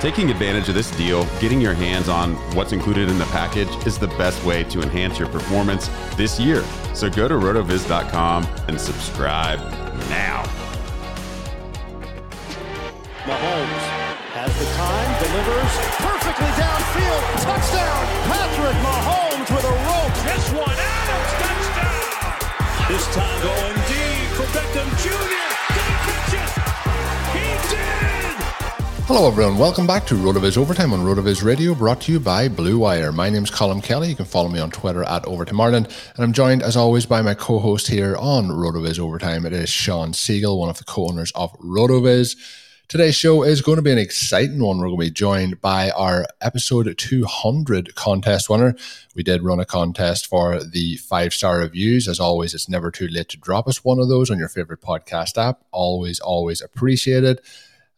Taking advantage of this deal, getting your hands on what's included in the package is the best way to enhance your performance this year. So go to rotoviz.com and subscribe now. Mahomes has the time, delivers perfectly downfield. Touchdown, Patrick Mahomes with a rope. This one, Adams, touchdown. This time going deep for Beckham Jr. Did he catch it? He did. Hello, everyone. Welcome back to RotoViz Overtime on RotoViz Radio, brought to you by Blue Wire. My name is Colin Kelly. You can follow me on Twitter at Overtime Ireland, and I'm joined, as always, by my co-host here on RotoViz Overtime. It is Sean Siegel, one of the co-owners of RotoViz. Today's show is going to be an exciting one. We're going to be joined by our episode 200 contest winner. We did run a contest for the five star reviews. As always, it's never too late to drop us one of those on your favorite podcast app. Always, always appreciated.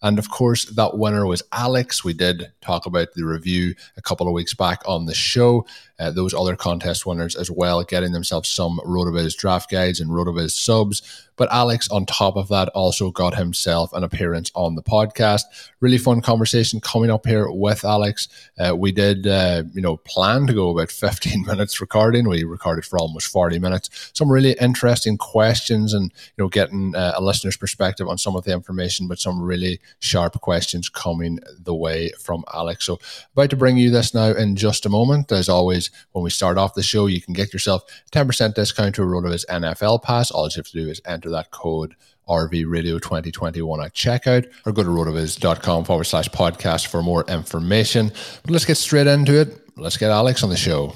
And of course, that winner was Alex. We did talk about the review a couple of weeks back on the show. Uh, those other contest winners as well, getting themselves some RotoViz draft guides and RotoViz subs. But Alex, on top of that, also got himself an appearance on the podcast. Really fun conversation coming up here with Alex. Uh, we did, uh, you know, plan to go about 15 minutes recording. We recorded for almost 40 minutes. Some really interesting questions and, you know, getting uh, a listener's perspective on some of the information, but some really sharp questions coming the way from Alex. So, about to bring you this now in just a moment. As always, when we start off the show, you can get yourself 10% discount to a RotoViz NFL Pass. All you have to do is enter that code RV Radio 2021 at checkout or go to rotoviz.com forward slash podcast for more information. But let's get straight into it. Let's get Alex on the show.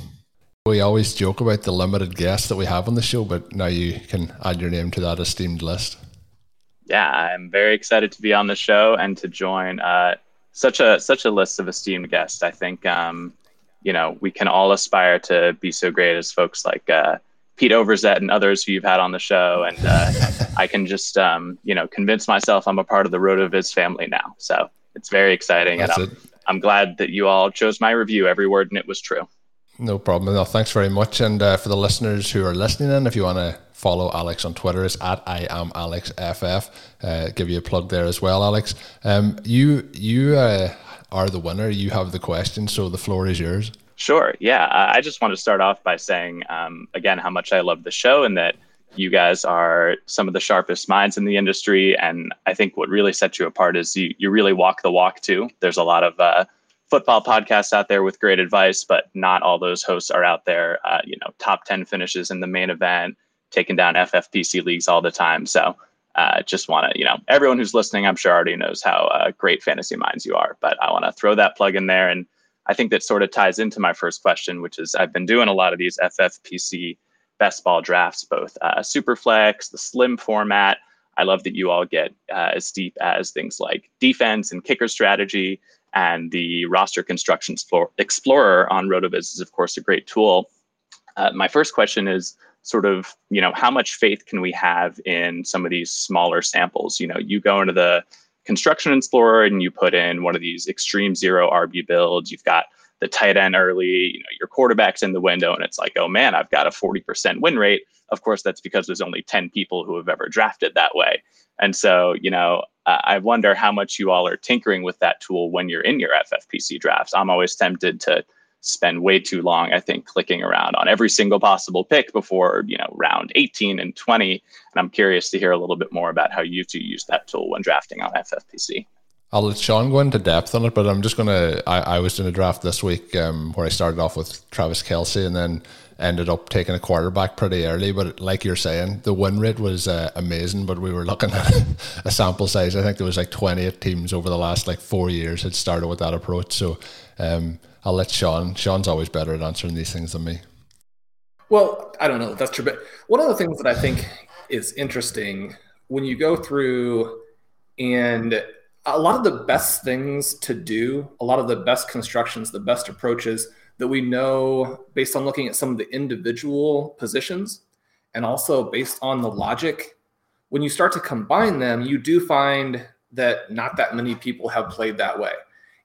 We always joke about the limited guests that we have on the show, but now you can add your name to that esteemed list. Yeah, I'm very excited to be on the show and to join uh, such a such a list of esteemed guests. I think um, you know we can all aspire to be so great as folks like uh, Pete Overzet and others who you've had on the show, and uh, I can just um, you know convince myself I'm a part of the RotoViz family now. So it's very exciting, That's and I'm, it. I'm glad that you all chose my review. Every word in it was true. No problem. No, thanks very much. And uh, for the listeners who are listening in, if you want to follow Alex on Twitter, it's at I am Alex FF. Uh, give you a plug there as well, Alex. Um, you you uh, are the winner. You have the question, so the floor is yours. Sure. Yeah. I just want to start off by saying, um, again, how much I love the show and that you guys are some of the sharpest minds in the industry. And I think what really sets you apart is you, you really walk the walk too. There's a lot of uh, football podcasts out there with great advice, but not all those hosts are out there. Uh, you know, top ten finishes in the main event, taking down FFPC leagues all the time. So uh, just want to, you know, everyone who's listening, I'm sure already knows how uh, great fantasy minds you are, but I want to throw that plug in there. And I think that sort of ties into my first question, which is I've been doing a lot of these FFPC best ball drafts, both uh, Superflex, the slim format. I love that you all get uh, as deep as things like defense and kicker strategy. And the roster construction explorer on RotoViz is, of course, a great tool. Uh, my first question is sort of, you know, how much faith can we have in some of these smaller samples? You know, you go into the construction explorer and you put in one of these extreme zero RB builds. You've got the tight end early, you know, your quarterback's in the window, and it's like, oh man, I've got a 40% win rate. Of course, that's because there's only 10 people who have ever drafted that way. And so, you know, I wonder how much you all are tinkering with that tool when you're in your FFPC drafts. I'm always tempted to spend way too long, I think, clicking around on every single possible pick before, you know, round 18 and 20. And I'm curious to hear a little bit more about how you two use that tool when drafting on FFPC. I'll let Sean go into depth on it, but I'm just going to. I was doing a draft this week um, where I started off with Travis Kelce and then ended up taking a quarterback pretty early. But like you're saying, the win rate was uh, amazing. But we were looking at a sample size. I think there was like 28 teams over the last like four years had started with that approach. So um, I'll let Sean. Sean's always better at answering these things than me. Well, I don't know. That's true. But one of the things that I think is interesting when you go through and a lot of the best things to do, a lot of the best constructions, the best approaches that we know based on looking at some of the individual positions and also based on the logic, when you start to combine them, you do find that not that many people have played that way.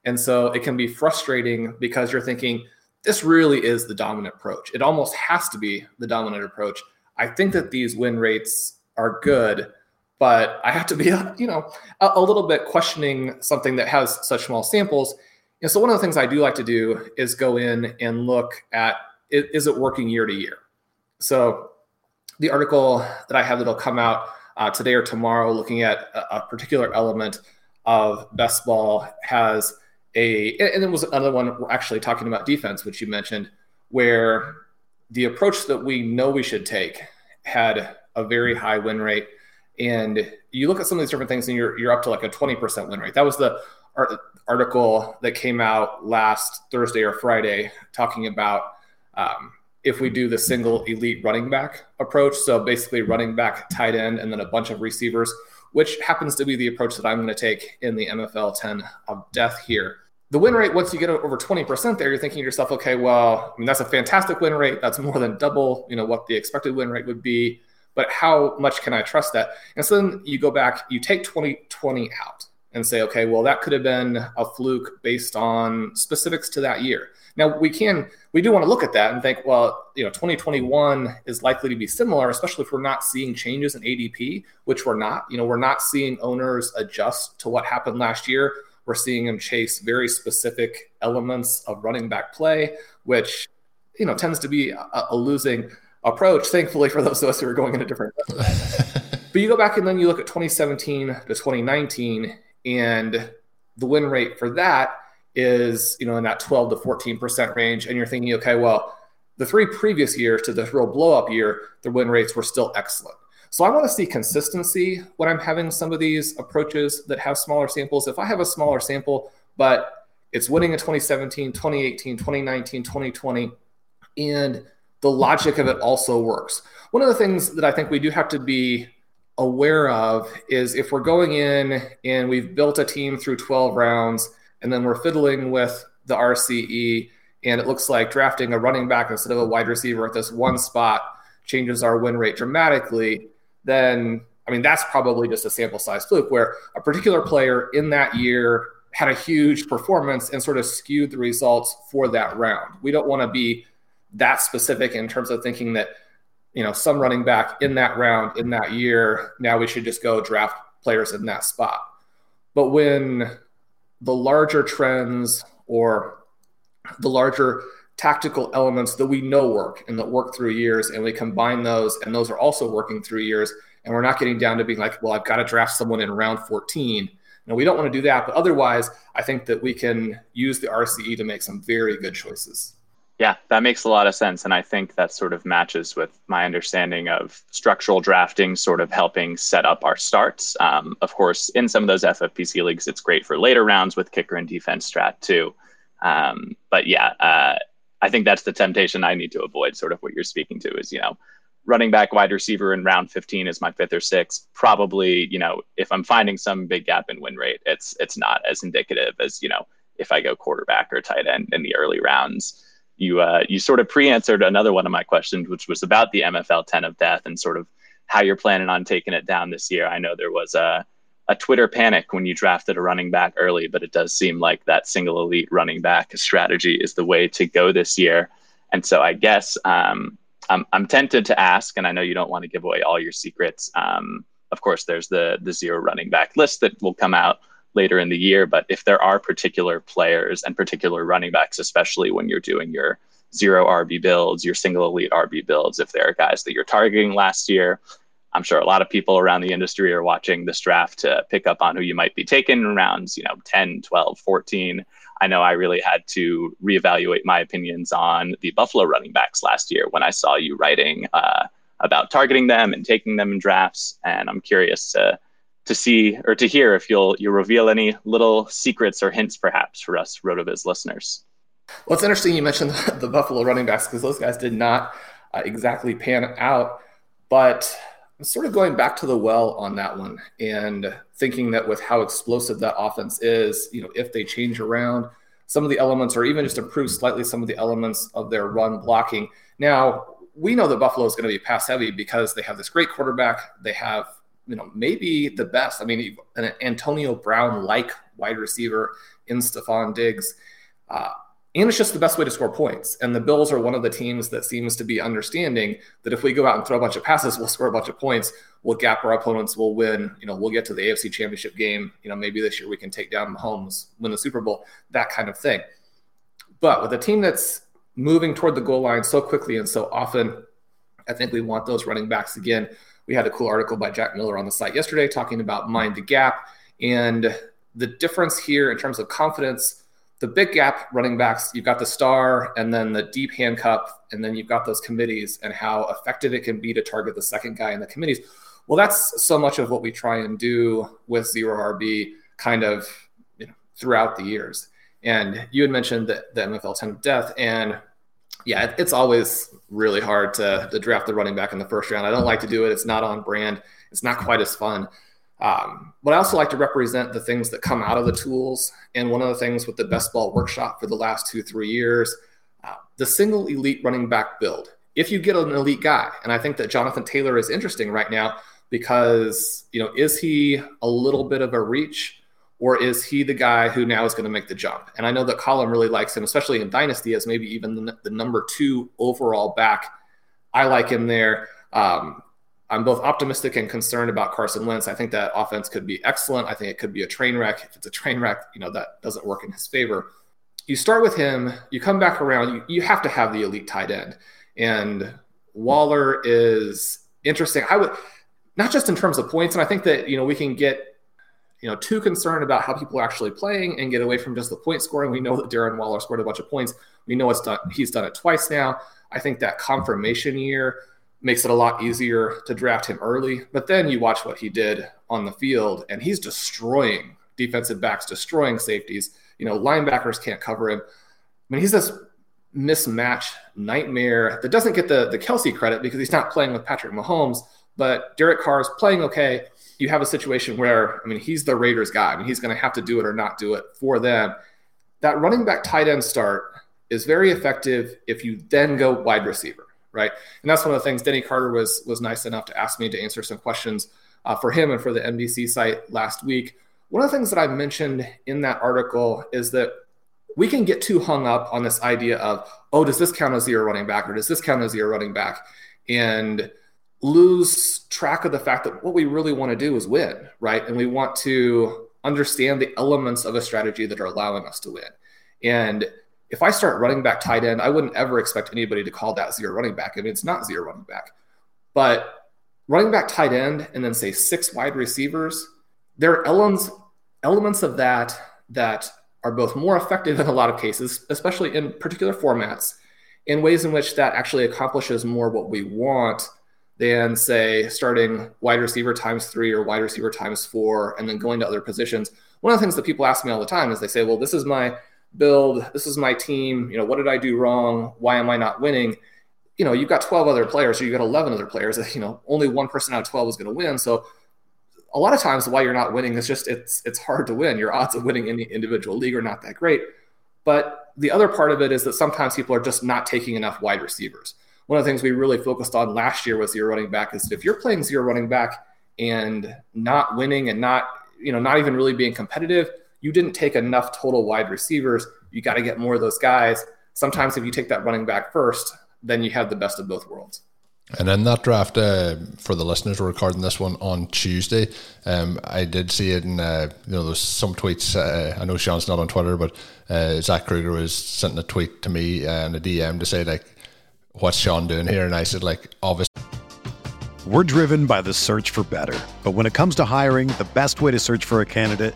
And so it can be frustrating because you're thinking, this really is the dominant approach. It almost has to be the dominant approach. I think that these win rates are good, but I have to be, you know, a, a little bit questioning something that has such small samples. And so one of the things I do like to do is go in and look at is it working year to year. So the article that I have that'll come out uh, today or tomorrow, looking at a, a particular element of best ball has a and then was another one we're actually talking about defense, which you mentioned, where the approach that we know we should take had a very high win rate. And you look at some of these different things, and you're you're up to like a 20% win rate. That was the article that came out last Thursday or Friday talking about um, if we do the single elite running back approach. So basically, running back, tight end, and then a bunch of receivers, which happens to be the approach that I'm going to take in the MFL 10 of death here the win rate, once you get over 20% there, you're thinking to yourself, okay, well, I mean, that's a fantastic win rate. That's more than double, you know, what the expected win rate would be. But how much can I trust that? And so then you go back, you take 2020 out and say, okay, well, that could have been a fluke based on specifics to that year. Now we can, we do want to look at that and think, well, you know, 2021 is likely to be similar, especially if we're not seeing changes in ADP, which we're not. You know, we're not seeing owners adjust to what happened last year we're seeing him chase very specific elements of running back play, which you know tends to be a, a losing approach. Thankfully for those of us who are going in a different. but you go back and then you look at 2017 to 2019, and the win rate for that is you know in that 12 to 14 percent range, and you're thinking, okay, well, the three previous years to this real blow up year, the win rates were still excellent. So I want to see consistency when I'm having some of these approaches that have smaller samples. If I have a smaller sample, but it's winning in 2017, 2018, 2019, 2020, and the logic of it also works. One of the things that I think we do have to be aware of is if we're going in and we've built a team through 12 rounds and then we're fiddling with the RCE and it looks like drafting a running back instead of a wide receiver at this one spot changes our win rate dramatically then I mean that's probably just a sample size fluke where a particular player in that year had a huge performance and sort of skewed the results for that round. We don't want to be that specific in terms of thinking that you know some running back in that round in that year now we should just go draft players in that spot. But when the larger trends or the larger tactical elements that we know work and that work through years and we combine those and those are also working through years and we're not getting down to being like well i've got to draft someone in round 14 Now, we don't want to do that, but otherwise, I think that we can use the RCE to make some very good choices. Yeah, that makes a lot of sense. And I think that sort of matches with my understanding of structural drafting, sort of helping set up our starts. Um, of course, in some of those FFPC leagues, it's great for later rounds with kicker and defense strat too. Um, but yeah, uh, I think that's the temptation I need to avoid, sort of what you're speaking to is, you know, running back wide receiver in round 15 is my fifth or sixth. Probably, you know, if I'm finding some big gap in win rate, it's it's not as indicative as, you know, if I go quarterback or tight end in the early rounds you uh, you sort of pre-answered another one of my questions, which was about the MFL 10 of death and sort of how you're planning on taking it down this year. I know there was a a Twitter panic when you drafted a running back early, but it does seem like that single elite running back strategy is the way to go this year. And so I guess um, I'm, I'm tempted to ask, and I know you don't want to give away all your secrets. Um, of course, there's the the zero running back list that will come out later in the year. But if there are particular players and particular running backs, especially when you're doing your zero RB builds, your single elite RB builds, if there are guys that you're targeting last year, I'm sure a lot of people around the industry are watching this draft to pick up on who you might be taking in rounds, you know, 10, 12, 14. I know I really had to reevaluate my opinions on the Buffalo running backs last year when I saw you writing uh, about targeting them and taking them in drafts. And I'm curious to to see or to hear if you'll you reveal any little secrets or hints perhaps for us rotoviz listeners well it's interesting you mentioned the buffalo running backs because those guys did not uh, exactly pan out but i'm sort of going back to the well on that one and thinking that with how explosive that offense is you know if they change around some of the elements or even just improve slightly some of the elements of their run blocking now we know that buffalo is going to be pass heavy because they have this great quarterback they have you know, maybe the best. I mean, an Antonio Brown like wide receiver in Stefon Diggs. Uh, and it's just the best way to score points. And the Bills are one of the teams that seems to be understanding that if we go out and throw a bunch of passes, we'll score a bunch of points. We'll gap our opponents. We'll win. You know, we'll get to the AFC Championship game. You know, maybe this year we can take down Mahomes, win the Super Bowl, that kind of thing. But with a team that's moving toward the goal line so quickly and so often, I think we want those running backs again we had a cool article by Jack Miller on the site yesterday talking about mind the gap and the difference here in terms of confidence. The big gap running backs, you've got the star and then the deep handcuff, and then you've got those committees and how effective it can be to target the second guy in the committees. Well, that's so much of what we try and do with zero RB kind of you know, throughout the years. And you had mentioned the, the MFL 10 of death, and yeah, it's always really hard to, to draft the running back in the first round. I don't like to do it. It's not on brand. It's not quite as fun. Um, but I also like to represent the things that come out of the tools. And one of the things with the best ball workshop for the last two, three years, uh, the single elite running back build. If you get an elite guy, and I think that Jonathan Taylor is interesting right now because, you know, is he a little bit of a reach? or is he the guy who now is going to make the jump? And I know that Colin really likes him, especially in Dynasty, as maybe even the, the number two overall back. I like him there. Um, I'm both optimistic and concerned about Carson Wentz. I think that offense could be excellent. I think it could be a train wreck. If it's a train wreck, you know, that doesn't work in his favor. You start with him, you come back around, you, you have to have the elite tight end. And Waller is interesting. I would, not just in terms of points, and I think that, you know, we can get you know, too concerned about how people are actually playing and get away from just the point scoring. We know that Darren Waller scored a bunch of points. We know it's done. He's done it twice now. I think that confirmation year makes it a lot easier to draft him early. But then you watch what he did on the field, and he's destroying defensive backs, destroying safeties. You know, linebackers can't cover him. I mean, he's this mismatch nightmare that doesn't get the the Kelce credit because he's not playing with Patrick Mahomes, but Derek Carr is playing okay you have a situation where, I mean, he's the Raiders guy. I mean, he's going to have to do it or not do it for them. That running back tight end start is very effective if you then go wide receiver, right? And that's one of the things Denny Carter was was nice enough to ask me to answer some questions uh, for him and for the NBC site last week. One of the things that I mentioned in that article is that we can get too hung up on this idea of, oh, does this count as zero running back or does this count as zero running back? And lose track of the fact that what we really want to do is win, right? And we want to understand the elements of a strategy that are allowing us to win. And if I start running back tight end, I wouldn't ever expect anybody to call that zero running back. I mean, it's not zero running back. But running back tight end and then say six wide receivers, there are elements elements of that that are both more effective in a lot of cases, especially in particular formats, in ways in which that actually accomplishes more what we want than, say, starting wide receiver times three or wide receiver times four and then going to other positions. One of the things that people ask me all the time is they say, well, this is my build, this is my team, you know, what did I do wrong? Why am I not winning? You know, you've got 12 other players, or you've got 11 other players, you know, only one person out of 12 is going to win. So a lot of times why you're not winning is just it's it's hard to win. Your odds of winning any individual league are not that great. But the other part of it is that sometimes people are just not taking enough wide receivers. One of the things we really focused on last year was zero running back is if you're playing zero running back and not winning and not you know not even really being competitive, you didn't take enough total wide receivers. You got to get more of those guys. Sometimes if you take that running back first, then you have the best of both worlds. And in that draft, uh, for the listeners, we're recording this one on Tuesday. Um, I did see it in, uh, you know, there's some tweets. Uh, I know Sean's not on Twitter, but uh, Zach Kruger was sending a tweet to me and a DM to say, like, what's Sean doing here? And I said, like, obviously. We're driven by the search for better. But when it comes to hiring, the best way to search for a candidate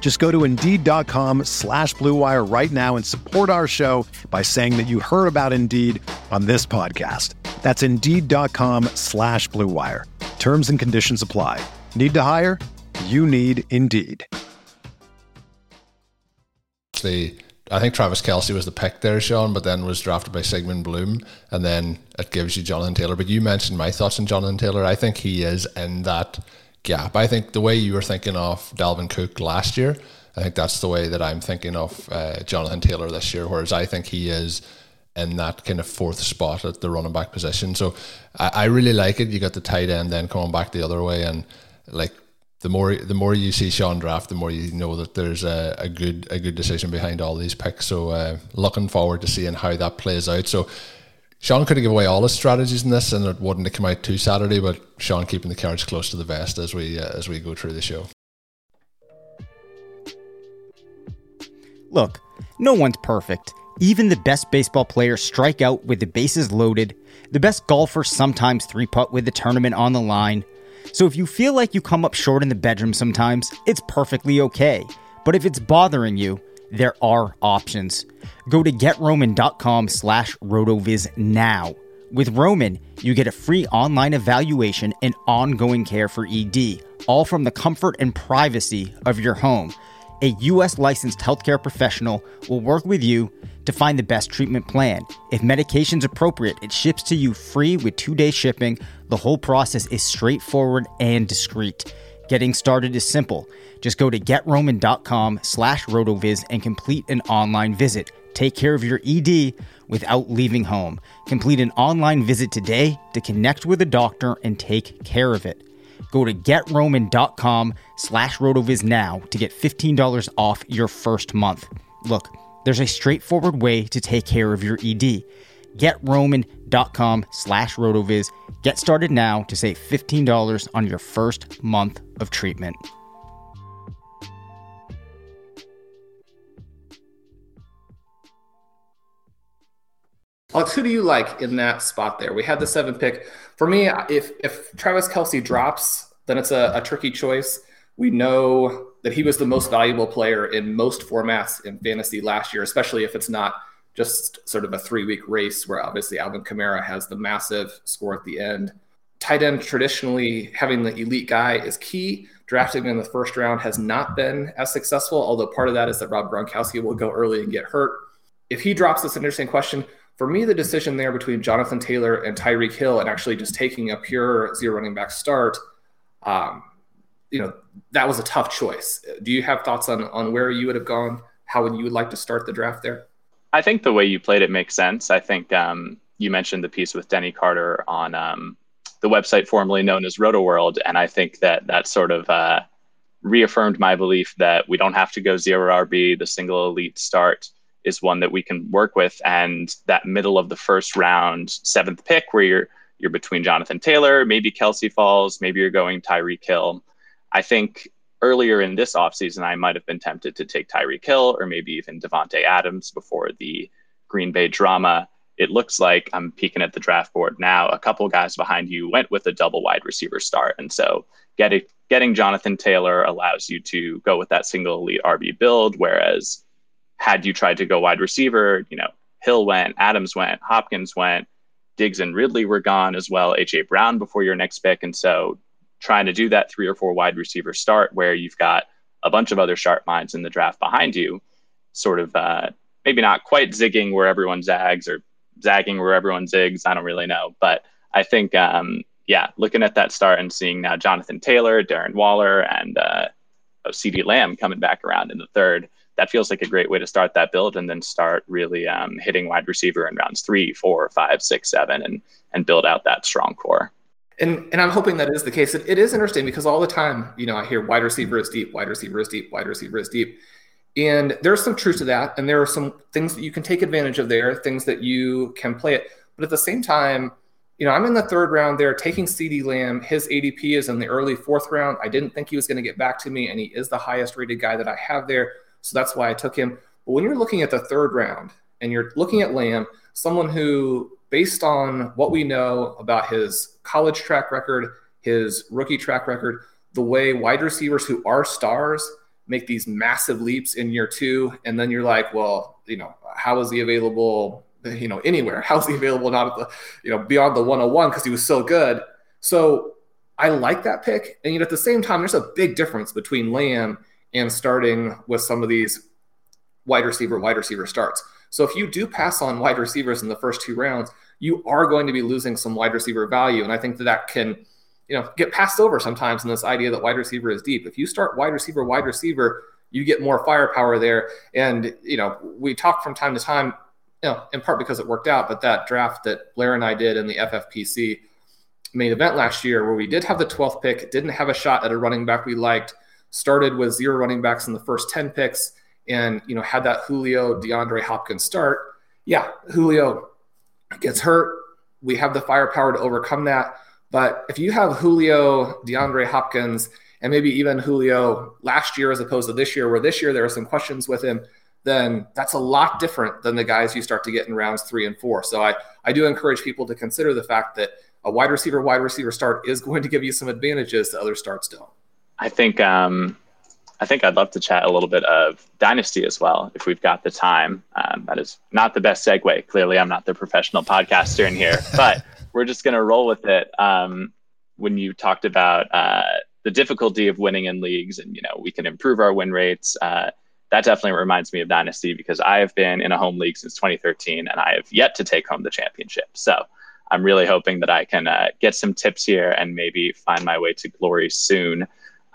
Just go to Indeed.com slash BlueWire right now and support our show by saying that you heard about Indeed on this podcast. That's Indeed.com slash BlueWire. Terms and conditions apply. Need to hire? You need Indeed actually, I think Travis Kelce was the pick there, Sean, but then was drafted by Sigmund Bloom, and then it gives you Jonathan Taylor. But you mentioned my thoughts on Jonathan Taylor. I think he is in that gap. I think the way you were thinking of Dalvin Cook last year, I think that's the way that I'm thinking of uh, Jonathan Taylor this year. Whereas I think he is in that kind of fourth spot at the running back position. So I, I really like it. You got the tight end then coming back the other way, and like the more the more you see Sean draft, the more you know that there's a, a good a good decision behind all these picks. So uh, looking forward to seeing how that plays out. So Sean could have given away all his strategies in this, and it wouldn't have come out too Saturday. But Sean keeping the cards close to the vest as we uh, as we go through the show. Look, no one's perfect. Even the best baseball players strike out with the bases loaded. The best golfers sometimes three putt with the tournament on the line. So if you feel like you come up short in the bedroom sometimes, it's perfectly okay. But if it's bothering you, there are options. Go to getroman.com slash rotoviz now. With Roman, you get a free online evaluation and ongoing care for ED, all from the comfort and privacy of your home. A U.S. licensed healthcare professional will work with you to find the best treatment plan. If medication's appropriate, it ships to you free with two-day shipping. The whole process is straightforward and discreet. Getting started is simple. Just go to getroman.com slash rotoviz and complete an online visit. Take care of your ED without leaving home. Complete an online visit today to connect with a doctor and take care of it. Go to getroman.com slash rotoviz now to get $15 off your first month. Look, there's a straightforward way to take care of your ED. GetRoman.com slash rotoviz. Get started now to save $15 on your first month of treatment. Alex, who do you like in that spot there? We had the seven pick. For me, if if Travis Kelce drops, then it's a, a tricky choice. We know that he was the most valuable player in most formats in fantasy last year, especially if it's not just sort of a three week race where obviously Alvin Kamara has the massive score at the end. Tight end, traditionally, having the elite guy is key. Drafting in the first round has not been as successful, although part of that is that Rob Gronkowski will go early and get hurt. If he drops, this interesting question. For me, the decision there between Jonathan Taylor and Tyreek Hill and actually just taking a pure zero running back start, um, you know, that was a tough choice. Do you have thoughts on on where you would have gone? How would you like to start the draft there? I think the way you played it makes sense. I think um, you mentioned the piece with Denny Carter on um, the website formerly known as Rotoworld, and I think that that sort of uh, reaffirmed my belief that we don't have to go zero RB. The single elite start is one that we can work with, and that middle of the first round, seventh pick, where you're you're between Jonathan Taylor, maybe Kelce falls, maybe you're going Tyreek Hill. I think earlier in this offseason, I might have been tempted to take Tyreek Hill or maybe even Davante Adams before the Green Bay drama it looks like I'm peeking at the draft board now. A couple guys behind you went with a double wide receiver start, and so getting getting Jonathan Taylor allows you to go with that single elite RB build. Whereas had you tried to go wide receiver, you know Hill went, Adams went, Hopkins went, Diggs and Ridley were gone as well. AJ Brown before your next pick, and so trying to do that three or four wide receiver start where you've got a bunch of other sharp minds in the draft behind you, sort of uh, maybe not quite zigging where everyone zags or zagging where everyone zigs. I don't really know, but I think um, yeah, looking at that start and seeing now Jonathan Taylor, Darren Waller, and uh, oh, CeeDee Lamb coming back around in the third, that feels like a great way to start that build and then start really um, hitting wide receiver in rounds three, four, five, six, seven, and and build out that strong core. And and I'm hoping that is the case. It, it is interesting because all the time, you know, I hear wide receiver is deep, wide receiver is deep, wide receiver is deep. And there's some truth to that. And there are some things that you can take advantage of there, things that you can play it. But at the same time, you know, I'm in the third round there taking CeeDee Lamb. His ADP is in the early fourth round. I didn't think he was going to get back to me, and he is the highest rated guy that I have there. So that's why I took him. But when you're looking at the third round and you're looking at Lamb, someone who, based on what we know about his college track record, his rookie track record, the way wide receivers who are stars make these massive leaps in year two, and then you're like, well, you know, how is he available? You know, anywhere? How's he available? Not at the, you know, beyond the 101 because he was so good. So I like that pick, and yet at the same time, there's a big difference between Lamb and starting with some of these wide receiver, wide receiver starts. So if you do pass on wide receivers in the first two rounds, you are going to be losing some wide receiver value, and I think that that can you know get passed over sometimes in this idea that wide receiver is deep. If you start wide receiver, wide receiver, you get more firepower there. And you know, we talk from time to time, you know, in part because it worked out, but that draft that Blair and I did in the FFPC main event last year, where we did have the 12th pick, didn't have a shot at a running back we liked, started with zero running backs in the first 10 picks, and you know had that Julio DeAndre Hopkins start. Yeah, Julio gets hurt. We have the firepower to overcome that but if you have Julio, DeAndre Hopkins, and maybe even Julio last year as opposed to this year, where this year there are some questions with him, then that's a lot different than the guys you start to get in rounds three and four. So I, I do encourage people to consider the fact that a wide receiver, wide receiver start is going to give you some advantages that other starts don't. I think um, I think I'd love to chat a little bit of dynasty as well, if we've got the time. Um, that is not the best segue. Clearly, I'm not the professional podcaster in here, but we're just going to roll with it. Um, when you talked about uh, the difficulty of winning in leagues and, you know, we can improve our win rates, uh, that definitely reminds me of Dynasty because I have been in a home league since 2013 and I have yet to take home the championship. So I'm really hoping that I can uh, get some tips here and maybe find my way to glory soon.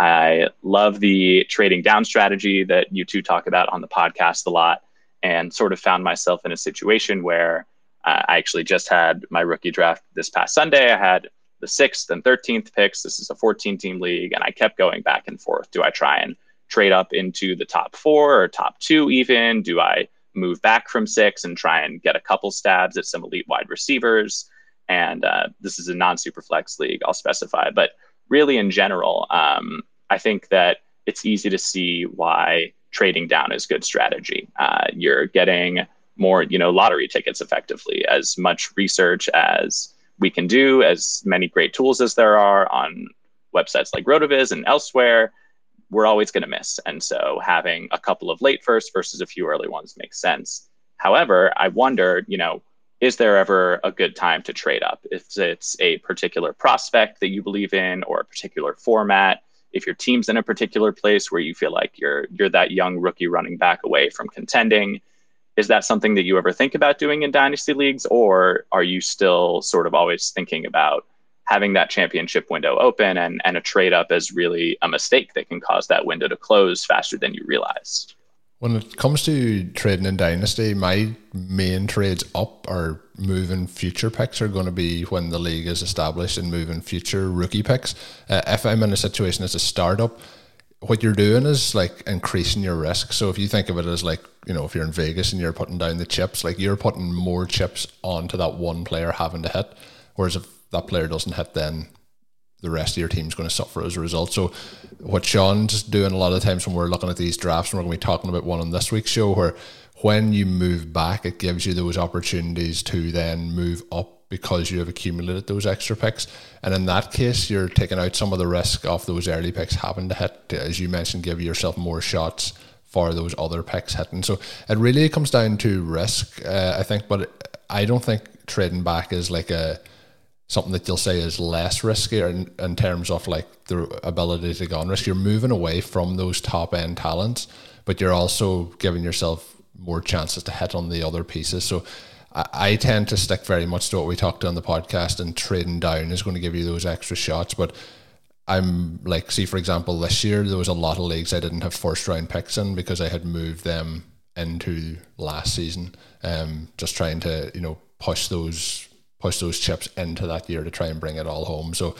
I love the trading down strategy that you two talk about on the podcast a lot and sort of found myself in a situation where uh, I actually just had my rookie draft this past Sunday. I had the sixth and 13th picks. This is a 14 team league, and I kept going back and forth. Do I try and trade up into the top four or top two, even? Do I move back from six and try and get a couple stabs at some elite wide receivers? And uh, this is a non super flex league, I'll specify. But really, in general, um, I think that it's easy to see why trading down is a good strategy. Uh, you're getting more, you know, lottery tickets effectively. As much research as we can do, as many great tools as there are on websites like RotoViz and elsewhere, we're always going to miss. And so having a couple of late first versus a few early ones makes sense. However, I wonder, you know, is there ever a good time to trade up? If it's a particular prospect that you believe in or a particular format, if your team's in a particular place where you feel like you're you're that young rookie running back away from contending, is that something that you ever think about doing in dynasty leagues or are you still sort of always thinking about having that championship window open and, and a trade up is really a mistake that can cause that window to close faster than you realize. When it comes to trading in Dynasty, my main trades up are moving future picks are going to be when the league is established and moving future rookie picks. Uh, if I'm in a situation as a startup, what you're doing is like increasing your risk. So if you think of it as like, you know, if you're in Vegas and you're putting down the chips, like you're putting more chips onto that one player having to hit. Whereas if that player doesn't hit, then the rest of your team's going to suffer as a result. So what Sean's doing a lot of times when we're looking at these drafts, and we're going to be talking about one on this week's show, where when you move back, it gives you those opportunities to then move up because you have accumulated those extra picks. And in that case, you're taking out some of the risk of those early picks having to hit, as you mentioned, give yourself more shots for those other picks hitting. So it really comes down to risk, uh, I think. But I don't think trading back is like a something that you'll say is less risky in, in terms of like the ability to go on risk. You're moving away from those top end talents, but you're also giving yourself more chances to hit on the other pieces. So I, tend to stick very much to what we talked on the podcast, and trading down is going to give you those extra shots. But I'm like, see, for example, this year there was a lot of leagues I didn't have first round picks in because I had moved them into last season. Um, just trying to you know push those push those chips into that year to try and bring it all home. So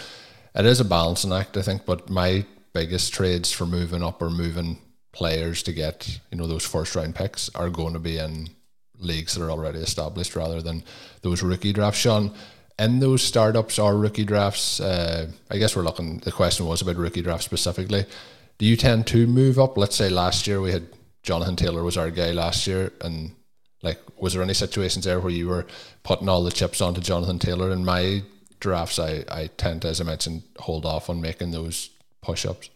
it is a balancing act, I think. But my biggest trades for moving up or moving players to get you know those first round picks are going to be in leagues that are already established rather than those rookie drafts. Sean, in those startups or rookie drafts, uh, I guess we're looking, the question was about rookie drafts specifically. Do you tend to move up? Let's say last year we had Jonathan Taylor was our guy last year, and like, was there any situations there where you were putting all the chips onto Jonathan Taylor? In my drafts, I, I tend to, as I mentioned, hold off on making those push ups.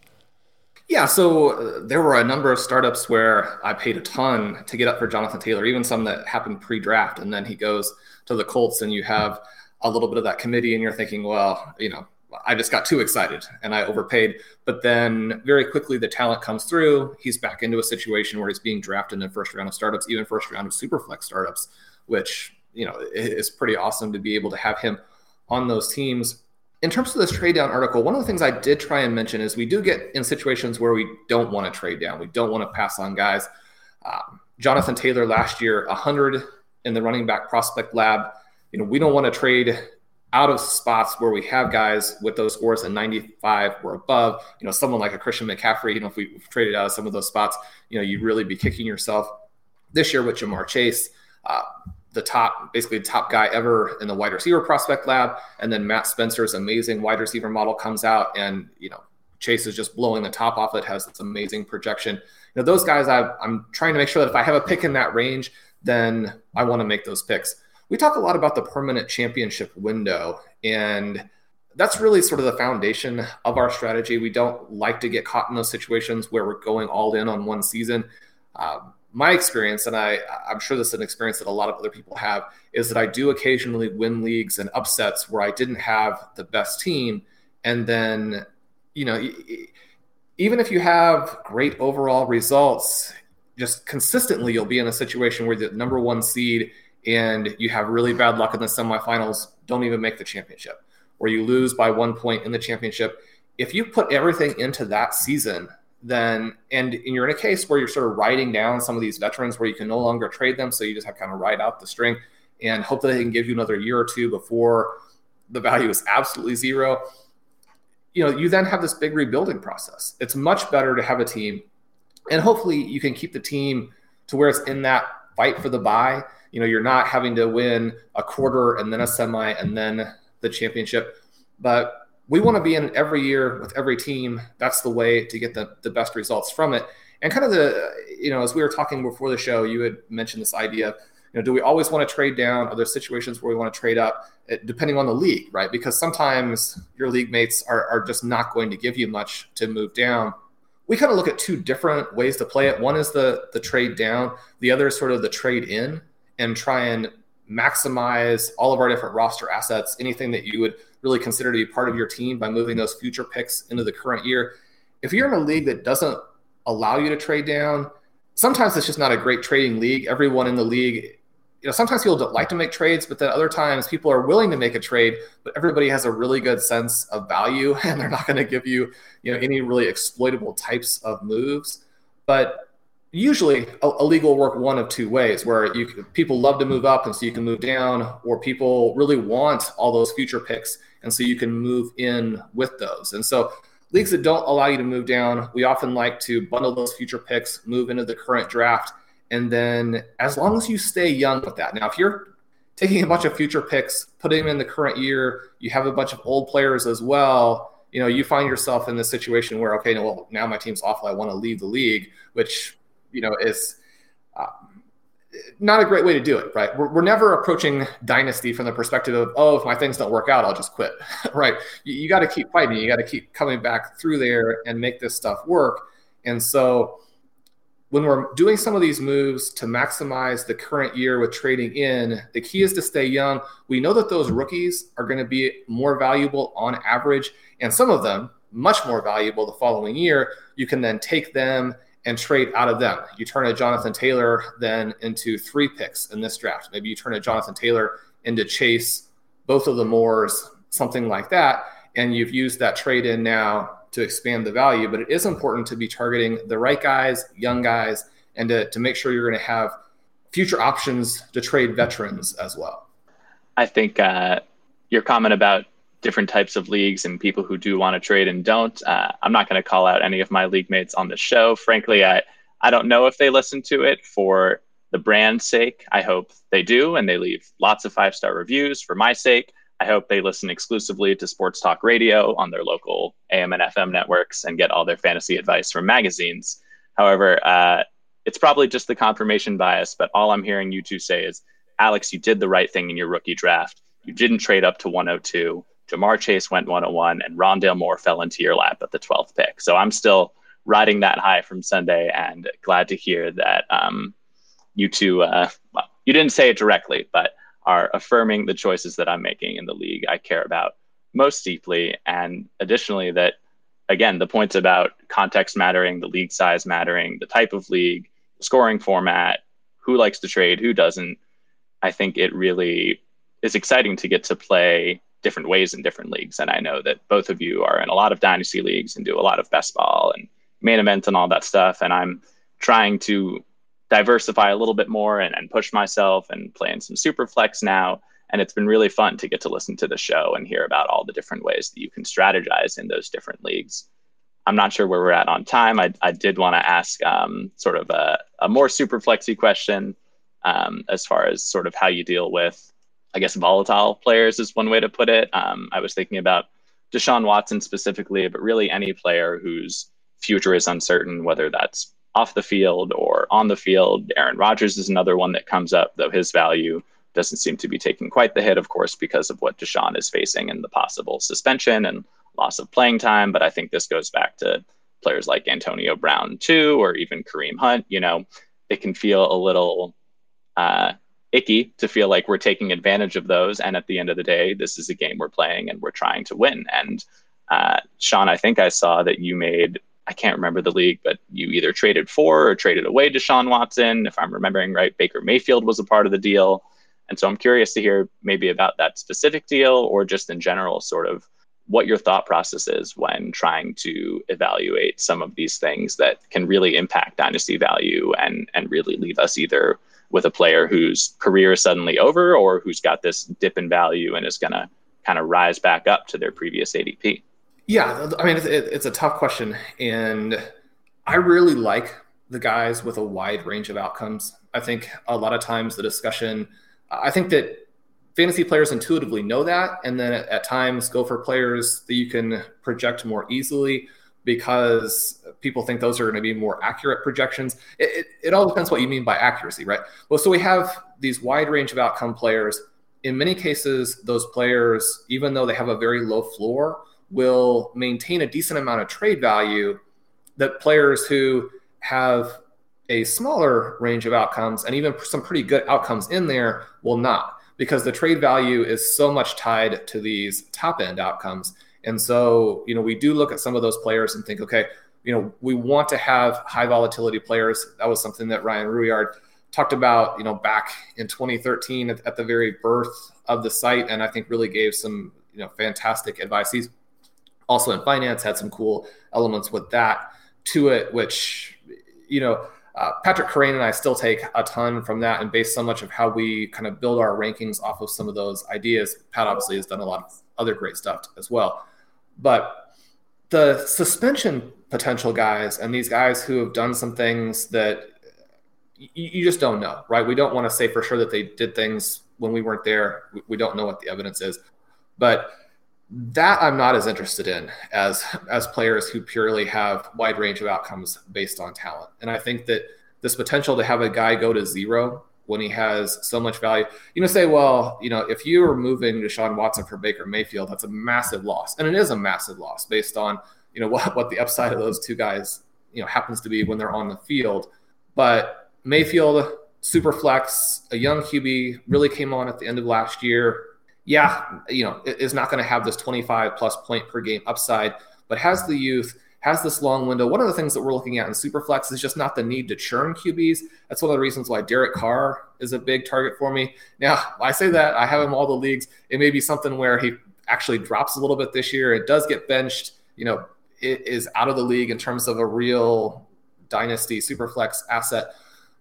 Yeah, so uh, there were a number of startups where I paid a ton to get up for Jonathan Taylor, even some that happened pre-draft, and then he goes to the Colts, and you have a little bit of that committee, and you're thinking, well, you know, I just got too excited and I overpaid. But then very quickly the talent comes through. He's back into a situation where he's being drafted in the first round of startups, even first round of superflex startups, which you know is pretty awesome to be able to have him on those teams in terms of this trade down article, one of the things I did try and mention is we do get in situations where we don't want to trade down. We don't want to pass on guys. Um, Jonathan Taylor last year, 100 in the running back prospect lab. You know, we don't want to trade out of spots where we have guys with those scores at 95 or above. You know, someone like a Christian McCaffrey, you know, if we traded out of some of those spots, you know, you'd really be kicking yourself. This year with Ja'Marr Chase, uh, the top, basically the top guy ever in the wide receiver prospect lab. And then Matt Spencer's amazing wide receiver model comes out, and you know Chase is just blowing the top off it. Has this amazing projection. You know those guys. i I'm trying to make sure that if I have a pick in that range, then I want to make those picks. We talk a lot about the permanent championship window, and that's really sort of the foundation of our strategy. We don't like to get caught in those situations where we're going all in on one season. Um, my experience, and I, I'm sure this is an experience that a lot of other people have, is that I do occasionally win leagues and upsets where I didn't have the best team. And then, you know, even if you have great overall results, just consistently you'll be in a situation where the number one seed and you have really bad luck in the semifinals, don't even make the championship, or you lose by one point in the championship. If you put everything into that season, then and, and you're in a case where you're sort of writing down some of these veterans where you can no longer trade them, so you just have kind of write out the string and hope that they can give you another year or two before the value is absolutely zero. You know, you then have this big rebuilding process. It's much better to have a team, and hopefully you can keep the team to where it's in that fight for the buy. You know, you're not having to win a quarter and then a semi and then the championship. But we want to be in every year with every team. That's the way to get the, the best results from it. And kind of the, you know, as we were talking before the show, you had mentioned this idea, you know, do we always want to trade down? Are there situations where we want to trade up, eh, depending on the league, right? Because sometimes your league mates are, are just not going to give you much to move down. We kind of look at two different ways to play it. One is the the trade down. The other is sort of the trade in, and try and maximize all of our different roster assets. Anything that you would really consider to be part of your team by moving those future picks into the current year. If you're in a league that doesn't allow you to trade down, sometimes it's just not a great trading league. Everyone in the league you know, sometimes people don't like to make trades, but then other times people are willing to make a trade, but everybody has a really good sense of value and they're not going to give you, you know, any really exploitable types of moves. But usually a, league will work one of two ways where you people love to move up and so you can move down or people really want all those future picks and so you can move in with those. And so leagues that don't allow you to move down we often like to bundle those future picks move into the current draft and then as long as you stay young with that. Now if you're taking a bunch of future picks putting them in the current year you have a bunch of old players as well you know you find yourself in this situation where okay well now my team's awful i want to leave the league which you know, is uh, not a great way to do it, right? We're, we're never approaching dynasty from the perspective of, oh, if my things don't work out, I'll just quit, right? You, you got to keep fighting. You got to keep coming back through there and make this stuff work. And so when we're doing some of these moves to maximize the current year with trading in, the key is to stay young. We know that those rookies are going to be more valuable on average, and some of them much more valuable the following year. You can then take them and trade out of them. You turn a Jonathan Taylor then into three picks in this draft. Maybe you turn a Jonathan Taylor into Chase, both of the Moores, something like that. And you've used that trade in now to expand the value. But it is important to be targeting the right guys, young guys, and to, to make sure you're going to have future options to trade veterans as well. I think uh, your comment about different types of leagues and people who do want to trade and don't. Uh, I'm not going to call out any of my league mates on the show. Frankly, I, I don't know if they listen to it for the brand's sake. I hope they do, and they leave lots of five star reviews for my sake. I hope they listen exclusively to Sports Talk Radio on their local AM and FM networks and get all their fantasy advice from magazines. However, uh, it's probably just the confirmation bias, but all I'm hearing you two say is, Alex, you did the right thing in your rookie draft. You didn't trade up to 102. Ja'Marr Chase went 101, and Rondale Moore fell into your lap at the 12th pick. So I'm still riding that high from Sunday, and glad to hear that um, you two, uh, well, you didn't say it directly, but are affirming the choices that I'm making in the league I care about most deeply. And additionally, that again, the points about context mattering, the league size mattering, the type of league, scoring format, who likes to trade, who doesn't. I think it really is exciting to get to play different ways in different leagues. And I know that both of you are in a lot of dynasty leagues and do a lot of best ball and main event and all that stuff. And I'm trying to diversify a little bit more and, and push myself and play in some super flex now. And it's been really fun to get to listen to the show and hear about all the different ways that you can strategize in those different leagues. I'm not sure where we're at on time. I, I did want to ask um, sort of a, a more super flexy question um, as far as sort of how you deal with I guess volatile players is one way to put it. Um, I was thinking about Deshaun Watson specifically, but really any player whose future is uncertain, whether that's off the field or on the field. Aaron Rodgers is another one that comes up, though his value doesn't seem to be taking quite the hit, of course, because of what Deshaun is facing and the possible suspension and loss of playing time. But I think this goes back to players like Antonio Brown, too, or even Kareem Hunt. You know, it can feel a little uh, icky to feel like we're taking advantage of those. And at the end of the day, this is a game we're playing and we're trying to win. And uh, Shawn, I think I saw that you made, I can't remember the league, but you either traded for or traded away Deshaun Watson. If I'm remembering right, Baker Mayfield was a part of the deal. And so I'm curious to hear maybe about that specific deal or just in general, sort of what your thought process is when trying to evaluate some of these things that can really impact dynasty value and and really leave us either with a player whose career is suddenly over or who's got this dip in value and is going to kind of rise back up to their previous ADP? Yeah, I mean, it's, it's a tough question. And I really like the guys with a wide range of outcomes. I think a lot of times the discussion, I think that fantasy players intuitively know that. And then at, at times go for players that you can project more easily because people think those are going to be more accurate projections. It, it, it, all depends what you mean by accuracy, right? Well, so we have these wide range of outcome players. In many cases, those players, even though they have a very low floor, will maintain a decent amount of trade value that players who have a smaller range of outcomes and even some pretty good outcomes in there will not because the trade value is so much tied to these top end outcomes and so, you know, we do look at some of those players and think, okay, you know, we want to have high volatility players. That was something that Ryan Rouillard talked about, you know, back in 2013 at, at the very birth of the site, and I think really gave some, you know, fantastic advice. He's also in finance, had some cool elements with that to it, which, you know, uh, Patrick Kerrane and I still take a ton from that and base so much of how we kind of build our rankings off of some of those ideas. Pat obviously has done a lot of other great stuff as well. But the suspension potential guys and these guys who have done some things that you, you just don't know, right? We don't want to say for sure that they did things when we weren't there. We, we don't know what the evidence is. But that I'm not as interested in as as players who purely have wide range of outcomes based on talent. And I think that this potential to have a guy go to zero when he has so much value, you know, say, well, you know, if you are moving Deshaun Watson for Baker Mayfield, that's a massive loss, and it is a massive loss based on you know what what the upside of those two guys you know happens to be when they're on the field. But Mayfield, super flex, a young QB, really came on at the end of last year. Yeah, you know, is not going to have this 25 plus point per game upside, but has the youth, has this long window. One of the things that we're looking at in Superflex is just not the need to churn QBs. That's one of the reasons why Derek Carr is a big target for me. Now, I say that I have him all the leagues. It may be something where he actually drops a little bit this year. It does get benched. You know, it is out of the league in terms of a real dynasty Superflex asset.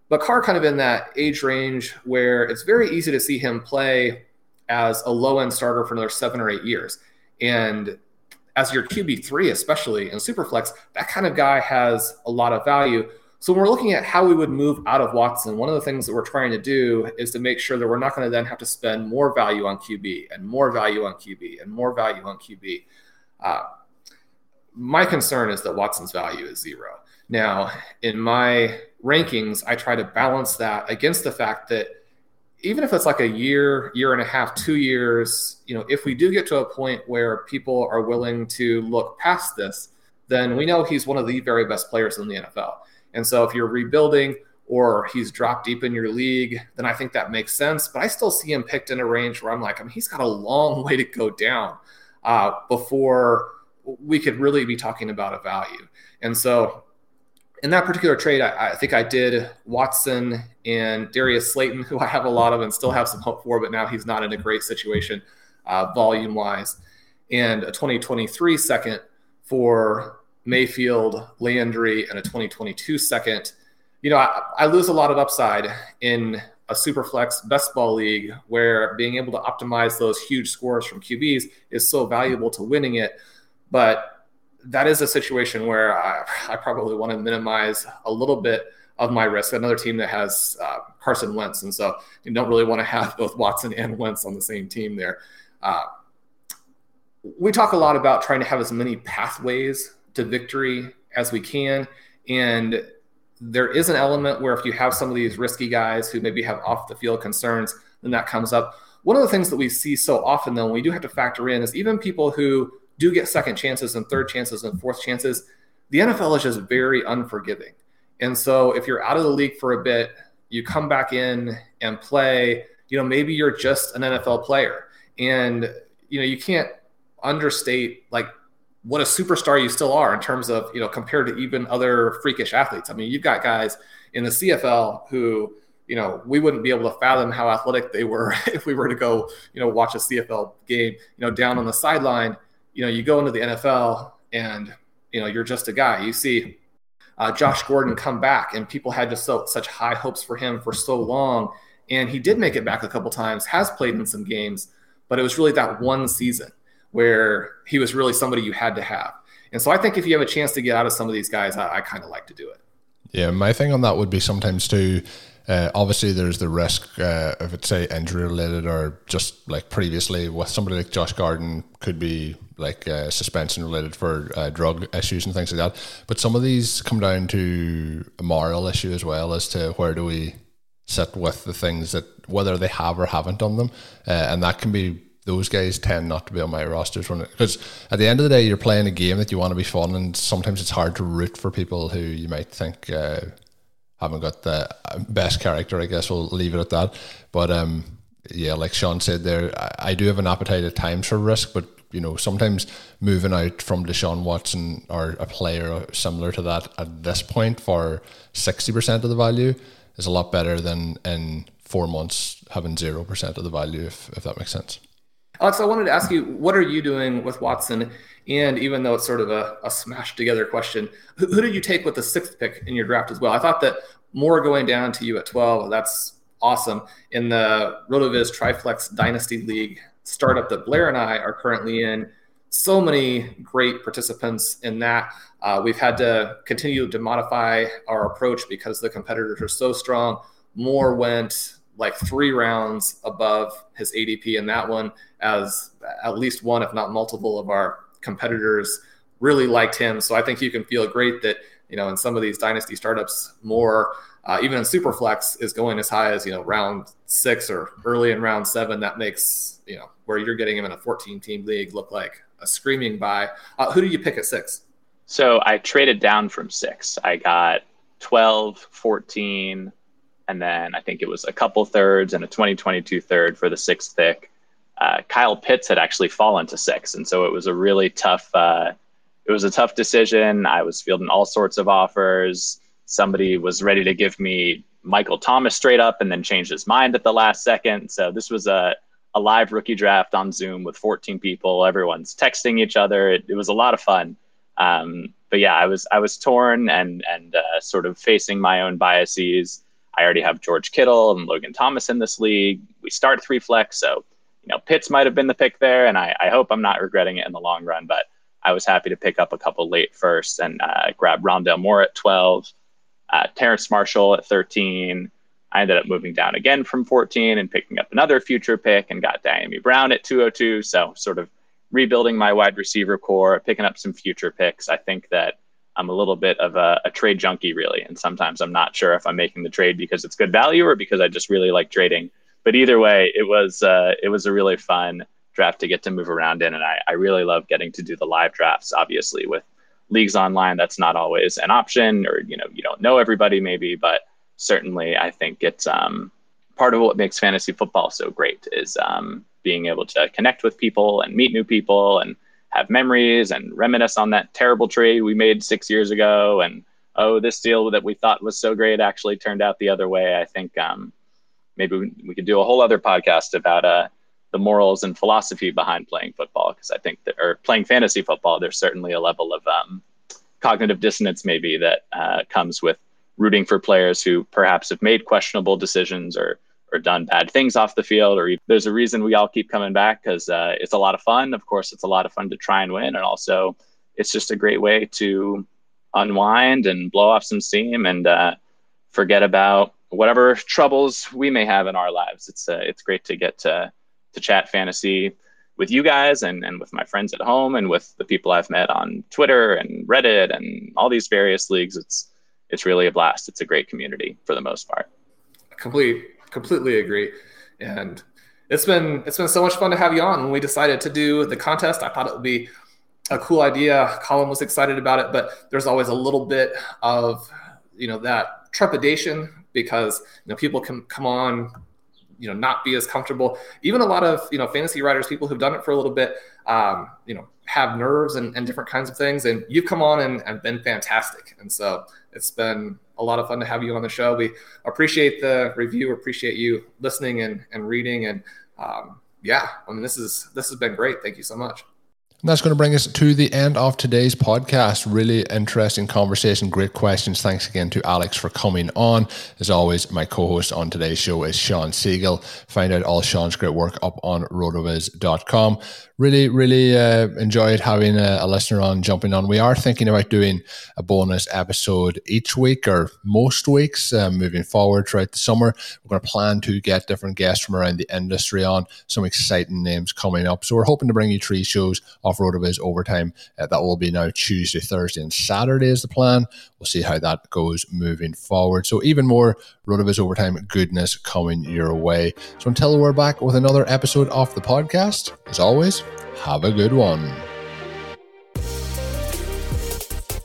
But Carr kind of in that age range where it's very easy to see him play as a low end starter for another seven or eight years. And as your QB3, especially in Superflex, that kind of guy has a lot of value. So when we're looking at how we would move out of Watson, one of the things that we're trying to do is to make sure that we're not going to then have to spend more value on QB and more value on QB and more value on QB. Uh, my concern is that Watson's value is zero. Now, in my rankings, I try to balance that against the fact that even if it's like a year, year and a half, two years, you know, if we do get to a point where people are willing to look past this, then we know he's one of the very best players in the NFL. And so if you're rebuilding or he's dropped deep in your league, then I think that makes sense. But I still see him picked in a range where I'm like, I mean, he's got a long way to go down uh, before we could really be talking about a value. And so in that particular trade, I, I, think I did Watson and Darius Slayton, who I have a lot of and still have some hope for, but now he's not in a great situation uh, volume wise. And a 2023 second for Mayfield, Landry, and a 2022 second. You know, I, I lose a lot of upside in a super flex best ball league where being able to optimize those huge scores from QBs is so valuable to winning it. But that is a situation where I, I, probably want to minimize a little bit of my risk. Another team that has uh, Carson Wentz, and so you don't really want to have both Watson and Wentz on the same team there. Uh, we talk a lot about trying to have as many pathways to victory as we can, and there is an element where if you have some of these risky guys who maybe have off the field concerns, then that comes up. One of the things that we see so often, though, we do have to factor in, is even people who do get second chances and third chances and fourth chances, the NFL is just very unforgiving. And so if you're out of the league for a bit, you come back in and play, you know, maybe you're just an NFL player. And, you know, you can't understate like what a superstar you still are in terms of, you know, compared to even other freakish athletes. I mean, you've got guys in the CFL who, you know, we wouldn't be able to fathom how athletic they were if we were to go, you know, watch a CFL game, you know, down on the sideline you know, you go into the NFL and, you know, you're just a guy. You see uh, Josh Gordon come back, and people had just so, such high hopes for him for so long. And he did make it back a couple times, has played in some games, but it was really that one season where he was really somebody you had to have. And so I think if you have a chance to get out of some of these guys, I, I kind of like to do it. Yeah, my thing on that would be sometimes too uh, obviously, there's the risk uh, if it's say injury related or just like previously with somebody like Josh Gordon could be like uh, suspension related for uh, drug issues and things like that. But some of these come down to a moral issue as well as to where do we sit with the things that whether they have or haven't done them, uh, and that can be those guys tend not to be on my rosters because at the end of the day you're playing a game that you want to be fun and sometimes it's hard to root for people who you might think uh, haven't got the best character. I guess we'll leave it at that. But um, yeah, like Shawn said there, I, I do have an appetite at times for risk, but you know, sometimes moving out from Deshaun Watson or a player similar to that at this point for 60% of the value is a lot better than in four months having zero percent of the value, if if that makes sense. Alex, I wanted to ask you, what are you doing with Watson? And even though it's sort of a, a smashed together question, who, who, did you take with the sixth pick in your draft as well? I thought that Moore going down to you at 12, that's awesome. In the RotoViz Triflex Dynasty League startup that Blair and I are currently in, so many great participants in that. Uh, we've had to continue to modify our approach because the competitors are so strong. Moore went like three rounds above his ADP in that one, as at least one, if not multiple, of our competitors really liked him. So I think you can feel great that you know in some of these dynasty startups, Moore uh, even in Superflex is going as high as you know round six or early in round seven. That makes you know where you're getting him in a 14 team league look like a screaming buy. Uh, who do you pick at six? So I traded down from six. I got 12, 14, and then I think it was a couple thirds and a 2022 third for the sixth pick. Uh, Kyle Pitts had actually fallen to six, and so it was a really tough. Uh, it was a tough decision. I was fielding all sorts of offers. Somebody was ready to give me Michael Thomas straight up, and then changed his mind at the last second. So this was a a live rookie draft on Zoom with 14 people. Everyone's texting each other. It, it was a lot of fun. Um, but yeah, I was I was torn and and uh, sort of facing my own biases. I already have George Kittle and Logan Thomas in this league. We start three flex, so you know Pitts might have been the pick there, and I, I hope I'm not regretting it in the long run. But I was happy to pick up a couple late first and uh, grab Rondale Moore at 12, uh, Terrace Marshall at 13. I ended up moving down again from 14 and picking up another future pick and got Dyami Brown at 202. So sort of rebuilding my wide receiver core, picking up some future picks. I think that I'm a little bit of a, a, trade junkie, really. And sometimes I'm not sure if I'm making the trade because it's good value or because I just really like trading. But either way, it was uh, it was a really fun draft to get to move around in, and I, I really love getting to do the live drafts. Obviously, with leagues online, that's not always an option, or you know, you don't know everybody maybe, but certainly I think it's um, part of what makes fantasy football so great is um, being able to connect with people and meet new people and have memories and reminisce on that terrible trade we made six years ago. And oh this deal that we thought was so great actually turned out the other way. I think um, maybe we, we, could do a whole other podcast about uh, the morals and philosophy behind playing football because i think that or playing fantasy football there's certainly a level of um, cognitive dissonance maybe that uh, comes with rooting for players who perhaps have made questionable decisions or or done bad things off the field, or there's a reason we all keep coming back because uh, it's a lot of fun. Of course, it's a lot of fun to try and win, and also it's just a great way to unwind and blow off some steam and uh, forget about whatever troubles we may have in our lives. It's uh, it's great to get to to chat fantasy with you guys and, and with my friends at home and with the people I've met on Twitter and Reddit and all these various leagues. It's it's really a blast. It's a great community for the most part. Complete completely agree. And it's been it's been so much fun to have you on. When we decided to do the contest, I thought it would be a cool idea. Colin was excited about it, but there's always a little bit of you know that trepidation because you know people can come on you know not be as comfortable even a lot of you know fantasy writers people who've done it for a little bit um, you know have nerves and, and different kinds of things and you've come on and, and been fantastic and so it's been a lot of fun to have you on the show. We appreciate the review, appreciate you listening and, and reading. And um, yeah, I mean, this is this has been great. Thank you so much. And that's going to bring us to the end of today's podcast. Really interesting conversation, great questions. Thanks again to Alex for coming on. As always, my co host on today's show is Shawn Siegele. Find out all Shawn's great work up on rotoviz.com really, really uh, enjoyed having a, a, listener on jumping on. We are thinking about doing a bonus episode each week or most weeks uh, moving forward throughout the summer. We're going to plan to get different guests from around the industry on, some exciting names coming up. So we're hoping to bring you three shows off RotoViz overtime. Uh, that will be now Tuesday, Thursday, and Saturday is the plan. We'll see how that goes moving forward. So even more RotoViz overtime goodness coming your way. So until we're back with another episode of the podcast, as always, have a good one.